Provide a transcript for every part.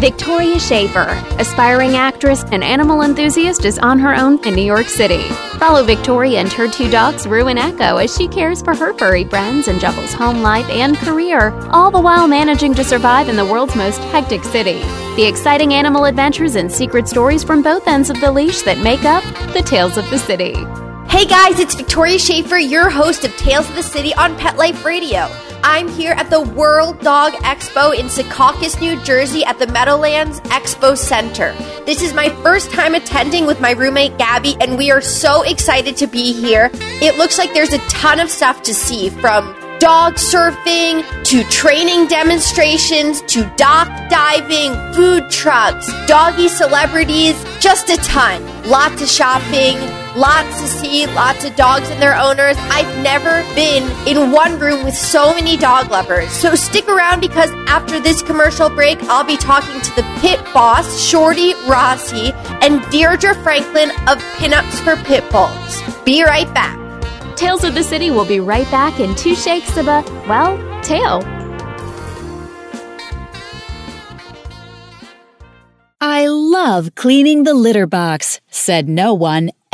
Victoria Schaefer, aspiring actress and animal enthusiast, is on her own in New York City. Follow Victoria and her two dogs, Rue and Echo, as she cares for her furry friends and juggles home life and career, all the while managing to survive in the world's most hectic city. The exciting animal adventures and secret stories from both ends of the leash that make up the Tales of the City. Hey guys, it's Victoria Schaefer, your host of Tales of the City on Pet Life Radio. I'm here at the World Dog Expo in Secaucus, New Jersey at the Meadowlands Expo Center. This is my first time attending with my roommate Gabby, and we are so excited to be here. It looks like there's a ton of stuff to see from dog surfing to training demonstrations to dock diving, food trucks, doggy celebrities, just a ton. Lots of shopping, lots to see, lots of dogs and their owners. I've never been in one room with so many dog lovers. So stick around because after this commercial break, I'll be talking to the pit boss, Shorty Rossi, and Deirdre Franklin of Pinups for Pit Bulls. Be right back. Tales of the City will be right back in two shakes of a, well, tail. I love cleaning the litter box, said no one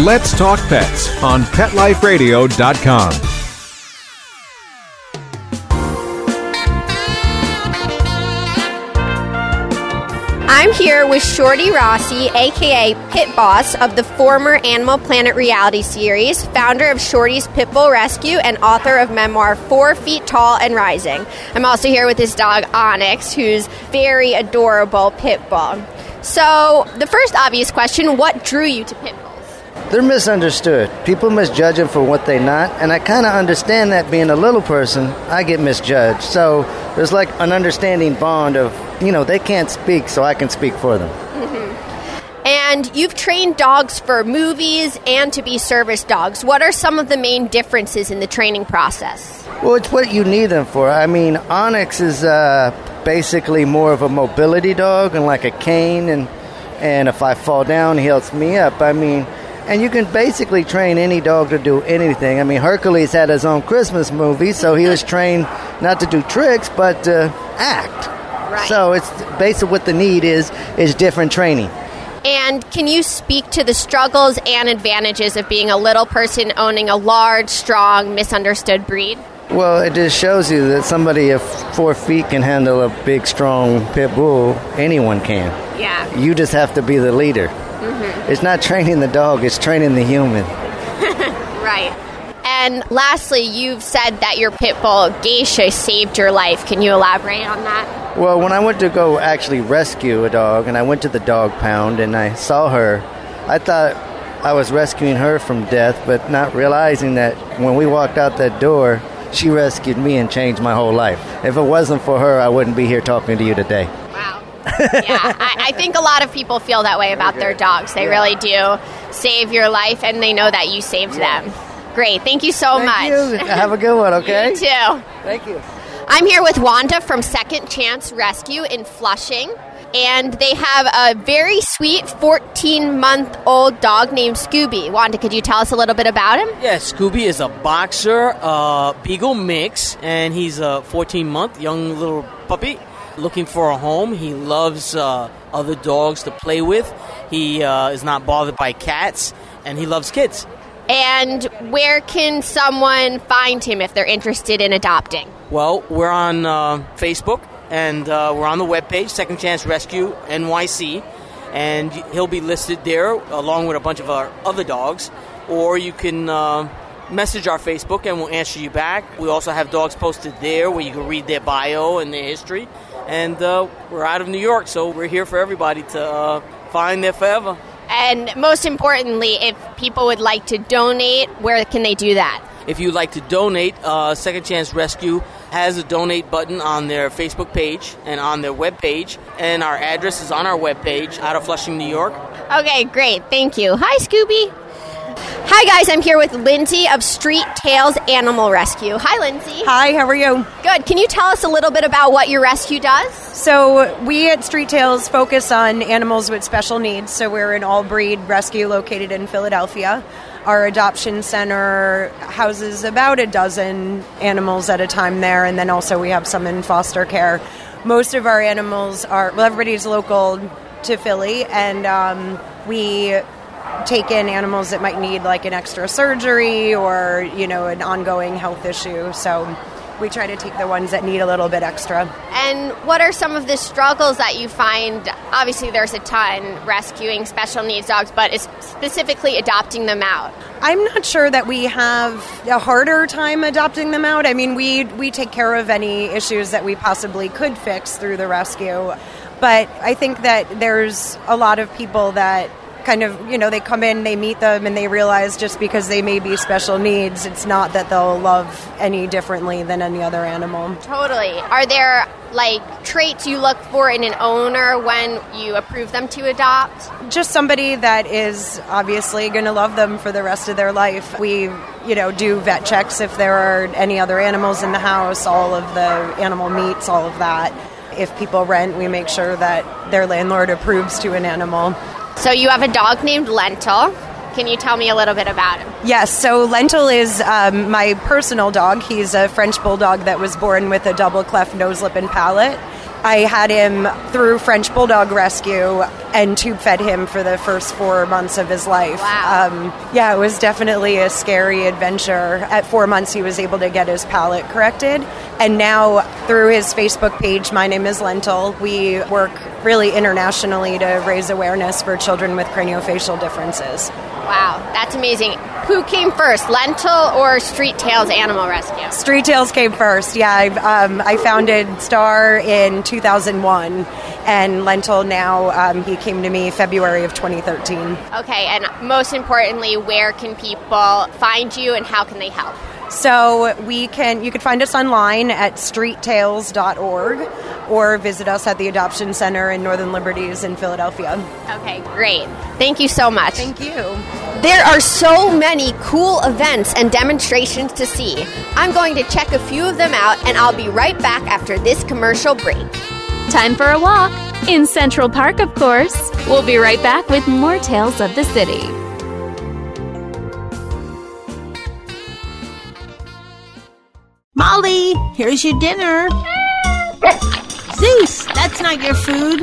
Let's Talk Pets on PetLifeRadio.com. I'm here with Shorty Rossi, aka Pit Boss of the former Animal Planet reality series, founder of Shorty's Pitbull Rescue, and author of memoir Four Feet Tall and Rising. I'm also here with his dog Onyx, who's very adorable pit bull. So, the first obvious question what drew you to pit bulls? They're misunderstood. People misjudge them for what they're not, and I kind of understand that being a little person, I get misjudged. So there's like an understanding bond of, you know, they can't speak, so I can speak for them. And you've trained dogs for movies and to be service dogs. What are some of the main differences in the training process? Well, it's what you need them for. I mean, Onyx is uh, basically more of a mobility dog and like a cane, and and if I fall down, he helps me up. I mean, and you can basically train any dog to do anything. I mean, Hercules had his own Christmas movie, so he was trained not to do tricks, but to act. Right. So it's basically what the need is is different training. And can you speak to the struggles and advantages of being a little person owning a large, strong, misunderstood breed? Well, it just shows you that somebody of four feet can handle a big, strong pit bull. Anyone can. Yeah. You just have to be the leader. Mm-hmm. It's not training the dog; it's training the human. Right. And lastly, you've said that your pit bull Geisha saved your life. Can you elaborate on that? Well, when I went to go actually rescue a dog, and I went to the dog pound and I saw her, I thought I was rescuing her from death, but not realizing that when we walked out that door, she rescued me and changed my whole life. If it wasn't for her, I wouldn't be here talking to you today. Wow. yeah, I, I think a lot of people feel that way about their dogs. They really do save your life, and they know that you saved them. Great. Thank you so Thank much. you. Have a good one, okay? You too. Thank you. I'm here with Wanda from Second Chance Rescue in Flushing. And they have a very sweet 14 month old dog named Scooby. Wanda, could you tell us a little bit about him? Yeah, Scooby is a boxer, uh, beagle mix, and he's a 14 month young little puppy looking for a home. He loves uh, other dogs to play with. He uh, is not bothered by cats, and he loves kids. And where can someone find him if they're interested in adopting? Well, we're on uh, Facebook, and uh, we're on the webpage, Second Chance Rescue NYC, and he'll be listed there along with a bunch of our other dogs. Or you can uh, message our Facebook, and we'll answer you back. We also have dogs posted there where you can read their bio and their history. And uh, we're out of New York, so we're here for everybody to uh, find their forever. And most importantly, if people would like to donate, where can they do that? If you'd like to donate, uh, Second Chance Rescue has a donate button on their Facebook page and on their web page, and our address is on our web page out of Flushing, New York. Okay, great. Thank you. Hi, Scooby. Hi, guys. I'm here with Lindsay of Street Tails Animal Rescue. Hi, Lindsay. Hi, how are you? Good. Can you tell us a little bit about what your rescue does? So, we at Street Tails focus on animals with special needs. So, we're an all breed rescue located in Philadelphia. Our adoption center houses about a dozen animals at a time there, and then also we have some in foster care. Most of our animals are, well, everybody's local to Philly, and um, we take in animals that might need like an extra surgery or you know an ongoing health issue so we try to take the ones that need a little bit extra And what are some of the struggles that you find? Obviously, there's a ton rescuing special needs dogs, but it's specifically adopting them out. i'm not sure that we have a harder time adopting them out i mean we we take care of any issues that we possibly could fix through the rescue but i think that there's a lot of people that kind of you know they come in they meet them and they realize just because they may be special needs it's not that they'll love any differently than any other animal Totally. Are there like traits you look for in an owner when you approve them to adopt? just somebody that is obviously going to love them for the rest of their life. We, you know, do vet checks if there are any other animals in the house, all of the animal meats, all of that. If people rent, we make sure that their landlord approves to an animal. So you have a dog named Lentil. Can you tell me a little bit about him? Yes, so Lentil is um, my personal dog. He's a French bulldog that was born with a double cleft nose, lip, and palate. I had him through French Bulldog Rescue and tube fed him for the first four months of his life. Wow. Um, yeah, it was definitely a scary adventure. At four months, he was able to get his palate corrected. And now, through his Facebook page, My Name is Lentil, we work really internationally to raise awareness for children with craniofacial differences. Wow, that's amazing. Who came first, Lentil or Street Tails Animal Rescue? Street Tails came first. Yeah, I, um, I founded Star in 2001, and Lentil now um, he came to me February of 2013. Okay, and most importantly, where can people find you and how can they help? So we can you can find us online at streettails.org or visit us at the Adoption Center in Northern Liberties in Philadelphia. Okay, great. Thank you so much. Thank you. There are so many cool events and demonstrations to see. I'm going to check a few of them out, and I'll be right back after this commercial break. Time for a walk. In Central Park, of course. We'll be right back with more tales of the city. Molly, here's your dinner. Zeus, that's not your food.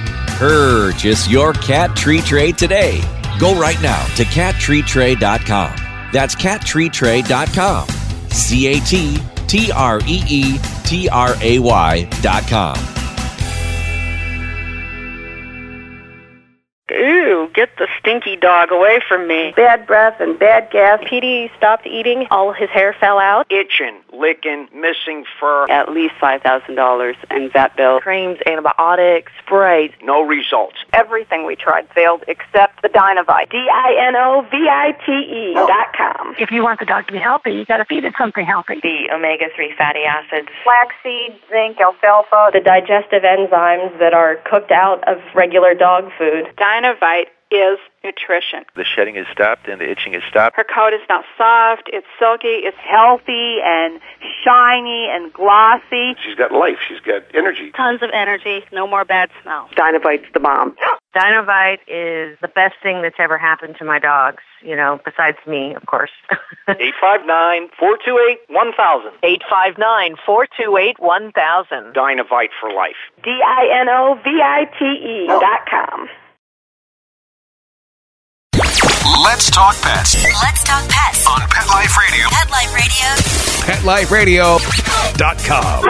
Purchase your cat tree tray today. Go right now to cattreetray.com. That's cattreetray.com. C A T T R E E T R A Y.com. Ew, get the stinky dog away from me. Bad breath and bad gas. Petey stopped eating. All his hair fell out. itching, licking, missing fur. At least $5,000 in vet bill. Creams, antibiotics, sprays. No results. Everything we tried failed except the Dinovite. D-I-N-O-V-I-T-E oh. dot com. If you want the dog to be healthy, you got to feed it something healthy. The omega-3 fatty acids. Flaxseed, zinc, alfalfa. The digestive enzymes that are cooked out of regular dog food. Dinovite is nutrition. The shedding is stopped and the itching is stopped. Her coat is now soft, it's silky, it's healthy and shiny and glossy. She's got life. She's got energy. Tons of energy, no more bad smell. Dinovite's the bomb. Dinovite is the best thing that's ever happened to my dogs, you know, besides me, of course. 859 428 1000. 859 428 1000. Dinovite for life. D-I-N-O-V-I-T-E dot com. Let's Talk Pets Let's talk pets on Pet Life Radio. Pet Life Radio. PetLifeRadio.com.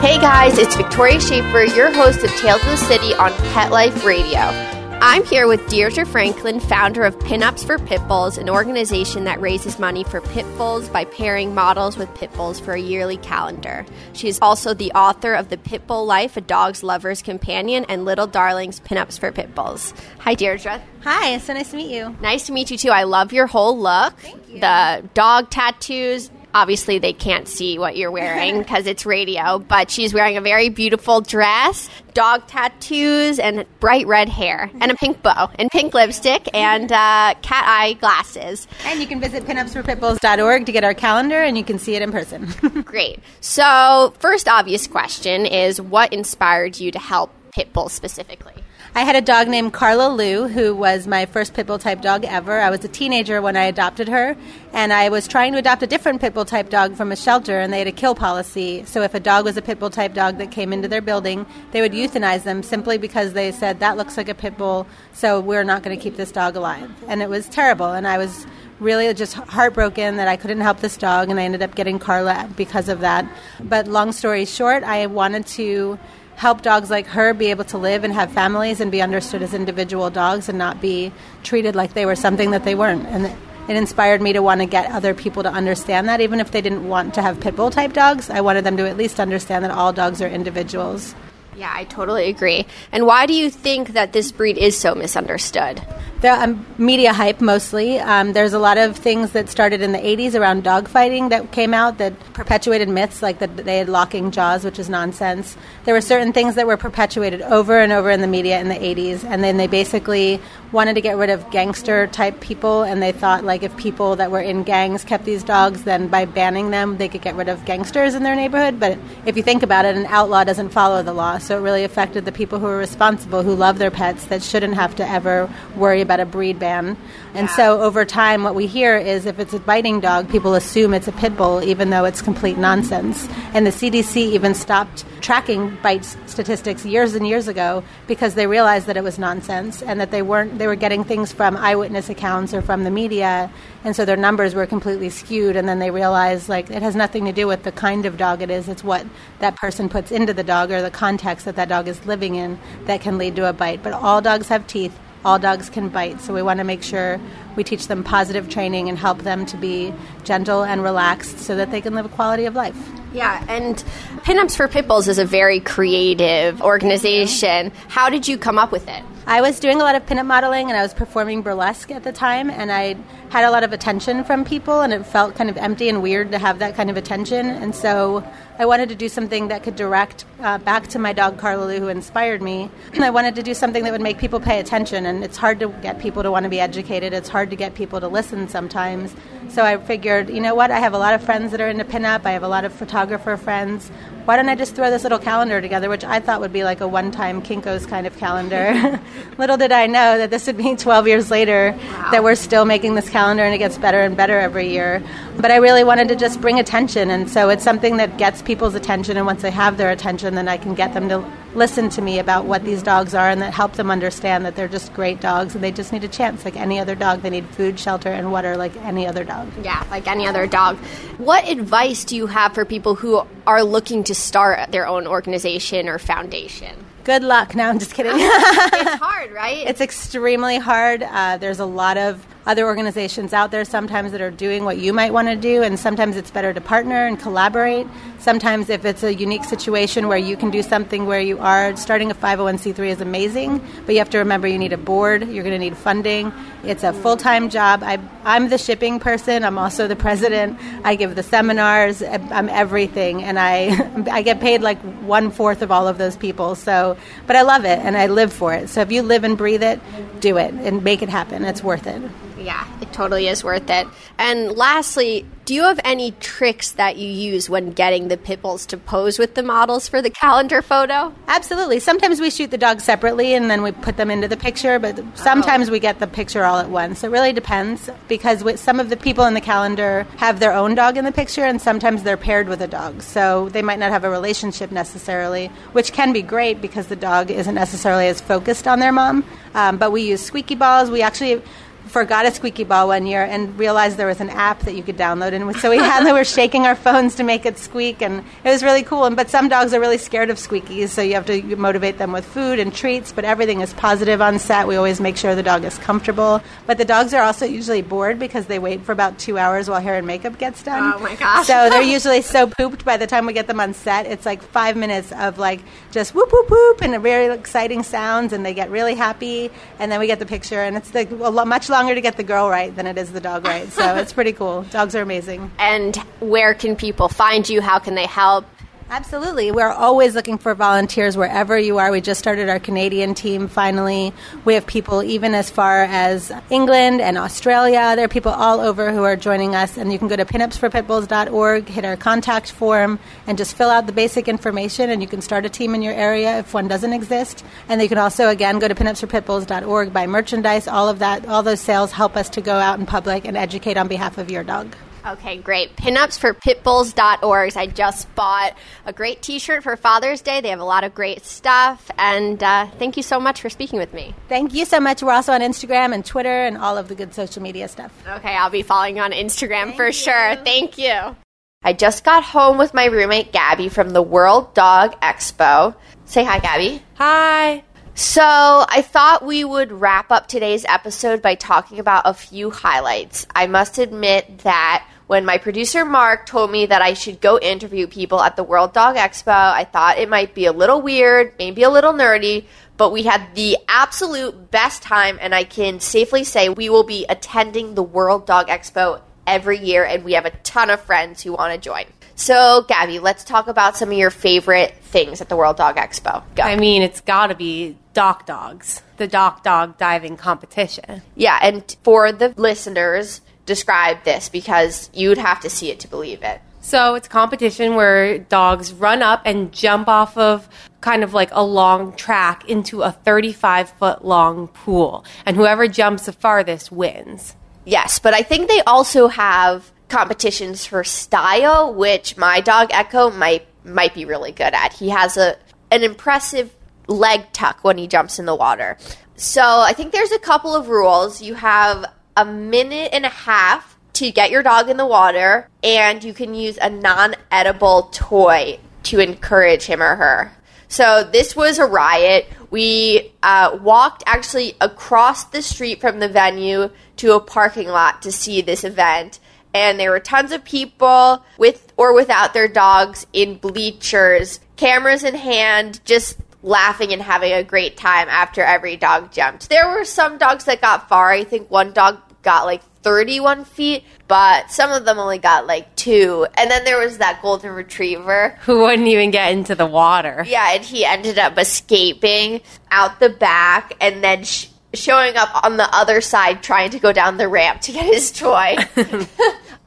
Hey guys, it's Victoria Schaefer, your host of Tales of the City on Pet Life Radio. I'm here with Deirdre Franklin, founder of Pinups for Pitbulls, an organization that raises money for pit bulls by pairing models with pit bulls for a yearly calendar. She is also the author of The Pitbull Life, A Dog's Lover's Companion, and Little Darlings Pinups for Pitbulls. Hi, Deirdre. Hi, so nice to meet you. Nice to meet you too. I love your whole look. The dog tattoos. Obviously, they can't see what you're wearing because it's radio, but she's wearing a very beautiful dress, dog tattoos, and bright red hair, and a pink bow, and pink lipstick, and uh, cat eye glasses. And you can visit pinupsforpitbulls.org to get our calendar and you can see it in person. Great. So, first obvious question is what inspired you to help pit bulls specifically? I had a dog named Carla Lou, who was my first pit bull type dog ever. I was a teenager when I adopted her, and I was trying to adopt a different pit bull type dog from a shelter, and they had a kill policy. So if a dog was a pit bull type dog that came into their building, they would euthanize them simply because they said that looks like a pit bull, so we're not going to keep this dog alive. And it was terrible, and I was really just heartbroken that I couldn't help this dog, and I ended up getting Carla because of that. But long story short, I wanted to help dogs like her be able to live and have families and be understood as individual dogs and not be treated like they were something that they weren't. And it inspired me to want to get other people to understand that, even if they didn't want to have pit bull type dogs. I wanted them to at least understand that all dogs are individuals. Yeah, I totally agree. And why do you think that this breed is so misunderstood? The um, media hype mostly. Um, there's a lot of things that started in the 80s around dog fighting that came out that perpetuated myths like that they had locking jaws, which is nonsense. There were certain things that were perpetuated over and over in the media in the 80s, and then they basically wanted to get rid of gangster type people, and they thought like if people that were in gangs kept these dogs, then by banning them, they could get rid of gangsters in their neighborhood. But if you think about it, an outlaw doesn't follow the law, so it really affected the people who are responsible, who love their pets, that shouldn't have to ever worry about a breed ban. And so over time, what we hear is if it's a biting dog, people assume it's a pit bull, even though it's complete nonsense. And the CDC even stopped tracking bite statistics years and years ago because they realized that it was nonsense and that they weren't they were getting things from eyewitness accounts or from the media. And so their numbers were completely skewed. And then they realized like it has nothing to do with the kind of dog it is. It's what that person puts into the dog or the context that that dog is living in that can lead to a bite. But all dogs have teeth all dogs can bite so we want to make sure we teach them positive training and help them to be gentle and relaxed so that they can live a quality of life Yeah, and Pinups for Pitbulls is a very creative organization. How did you come up with it? I was doing a lot of pinup modeling and I was performing burlesque at the time, and I had a lot of attention from people, and it felt kind of empty and weird to have that kind of attention. And so I wanted to do something that could direct uh, back to my dog Carlaloo, who inspired me. And I wanted to do something that would make people pay attention, and it's hard to get people to want to be educated. It's hard to get people to listen sometimes. So I figured, you know what? I have a lot of friends that are into pinup. I have a lot of photographer friends. Why don't I just throw this little calendar together, which I thought would be like a one-time Kinkos kind of calendar. little did I know that this would be 12 years later that we're still making this calendar and it gets better and better every year. But I really wanted to just bring attention, and so it's something that gets people's attention. And once they have their attention, then I can get them to listen to me about what these dogs are, and that help them understand that they're just great dogs and they just need a chance like any other dog. They need food, shelter, and water like any other dog. Yeah, like any other dog. What advice do you have for people who are looking to start their own organization or foundation? Good luck. No, I'm just kidding. it's hard, right? It's extremely hard. Uh, there's a lot of other organizations out there sometimes that are doing what you might want to do, and sometimes it's better to partner and collaborate. Sometimes, if it's a unique situation where you can do something where you are, starting a 501c3 is amazing, but you have to remember you need a board, you're going to need funding. It's a full time job. I, I'm the shipping person, I'm also the president. I give the seminars, I'm everything, and I, I get paid like one fourth of all of those people. So, but I love it and I live for it. So if you live and breathe it, do it and make it happen. It's worth it. Yeah, It totally is worth it. And lastly, do you have any tricks that you use when getting the pit bulls to pose with the models for the calendar photo? Absolutely. Sometimes we shoot the dogs separately and then we put them into the picture, but sometimes we get the picture all at once. It really depends because with some of the people in the calendar have their own dog in the picture and sometimes they're paired with a dog. So they might not have a relationship necessarily, which can be great because the dog isn't necessarily as focused on their mom. Um, but we use squeaky balls. We actually forgot a squeaky ball one year and realized there was an app that you could download and so we had we were shaking our phones to make it squeak and it was really cool. And but some dogs are really scared of squeakies so you have to motivate them with food and treats but everything is positive on set. We always make sure the dog is comfortable. But the dogs are also usually bored because they wait for about two hours while hair and makeup gets done. Oh my gosh. so they're usually so pooped by the time we get them on set it's like five minutes of like just whoop whoop whoop and very exciting sounds and they get really happy. And then we get the picture and it's like a lo- much longer to get the girl right than it is the dog right so it's pretty cool dogs are amazing And where can people find you? How can they help? Absolutely. We're always looking for volunteers wherever you are. We just started our Canadian team finally. We have people even as far as England and Australia. There are people all over who are joining us. And you can go to pinupsforpitbulls.org, hit our contact form, and just fill out the basic information. And you can start a team in your area if one doesn't exist. And you can also, again, go to pinupsforpitbulls.org, buy merchandise. All of that, all those sales help us to go out in public and educate on behalf of your dog. Okay, great. Pinups for pitbulls.org. I just bought a great t shirt for Father's Day. They have a lot of great stuff. And uh, thank you so much for speaking with me. Thank you so much. We're also on Instagram and Twitter and all of the good social media stuff. Okay, I'll be following you on Instagram for sure. Thank you. I just got home with my roommate Gabby from the World Dog Expo. Say hi, Gabby. Hi. So, I thought we would wrap up today's episode by talking about a few highlights. I must admit that when my producer Mark told me that I should go interview people at the World Dog Expo, I thought it might be a little weird, maybe a little nerdy, but we had the absolute best time, and I can safely say we will be attending the World Dog Expo every year, and we have a ton of friends who want to join. So, Gabby, let's talk about some of your favorite things at the World Dog Expo. Go. I mean, it's got to be Dock Dogs, the Dock Dog diving competition. Yeah, and for the listeners, describe this because you'd have to see it to believe it. So it's a competition where dogs run up and jump off of kind of like a long track into a 35 foot long pool. And whoever jumps the farthest wins. Yes, but I think they also have competitions for style, which my dog Echo might might be really good at. He has a an impressive leg tuck when he jumps in the water. So I think there's a couple of rules. You have a minute and a half to get your dog in the water, and you can use a non-edible toy to encourage him or her. So this was a riot. We uh, walked actually across the street from the venue to a parking lot to see this event. And there were tons of people with or without their dogs in bleachers, cameras in hand, just laughing and having a great time after every dog jumped. There were some dogs that got far. I think one dog got like 31 feet, but some of them only got like two. And then there was that golden retriever Who wouldn't even get into the water? yeah, and he ended up escaping out the back and then sh- showing up on the other side trying to go down the ramp to get his toy.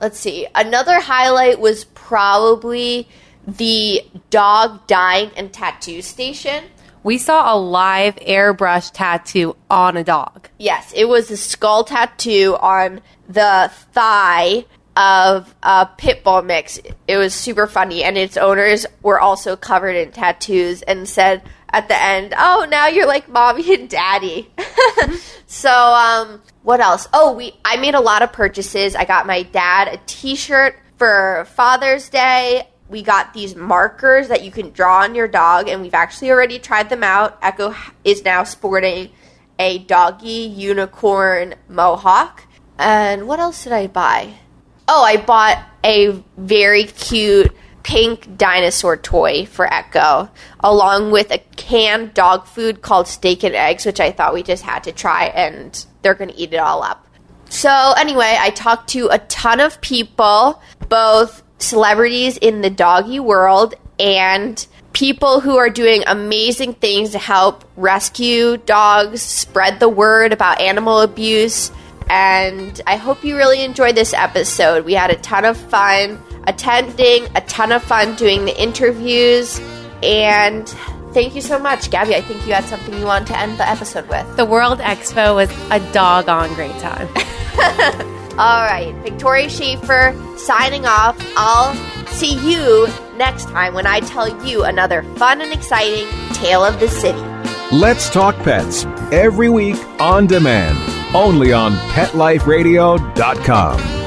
Let's see. Another highlight was probably the dog dyeing and tattoo station. We saw a live airbrush tattoo on a dog. Yes, it was a skull tattoo on the thigh of a pit bull mix. It was super funny, and its owners were also covered in tattoos and said at the end, "Oh, now you're like mommy and daddy." so, um, what else? Oh, we I made a lot of purchases. I got my dad a T-shirt for Father's Day. We got these markers that you can draw on your dog, and we've actually already tried them out. Echo is now sporting a doggy unicorn mohawk. And what else did I buy? Oh, I bought a very cute pink dinosaur toy for Echo, along with a canned dog food called steak and eggs, which I thought we just had to try, and they're going to eat it all up. So, anyway, I talked to a ton of people, both celebrities in the doggy world and people who are doing amazing things to help rescue dogs, spread the word about animal abuse. and I hope you really enjoyed this episode. We had a ton of fun attending, a ton of fun doing the interviews, and thank you so much, Gabby. I think you had something you wanted to end the episode with. The World Expo was a doggone great time. All right, Victoria Schaefer signing off. I'll see you next time when I tell you another fun and exciting tale of the city. Let's Talk Pets every week on demand, only on PetLifeRadio.com.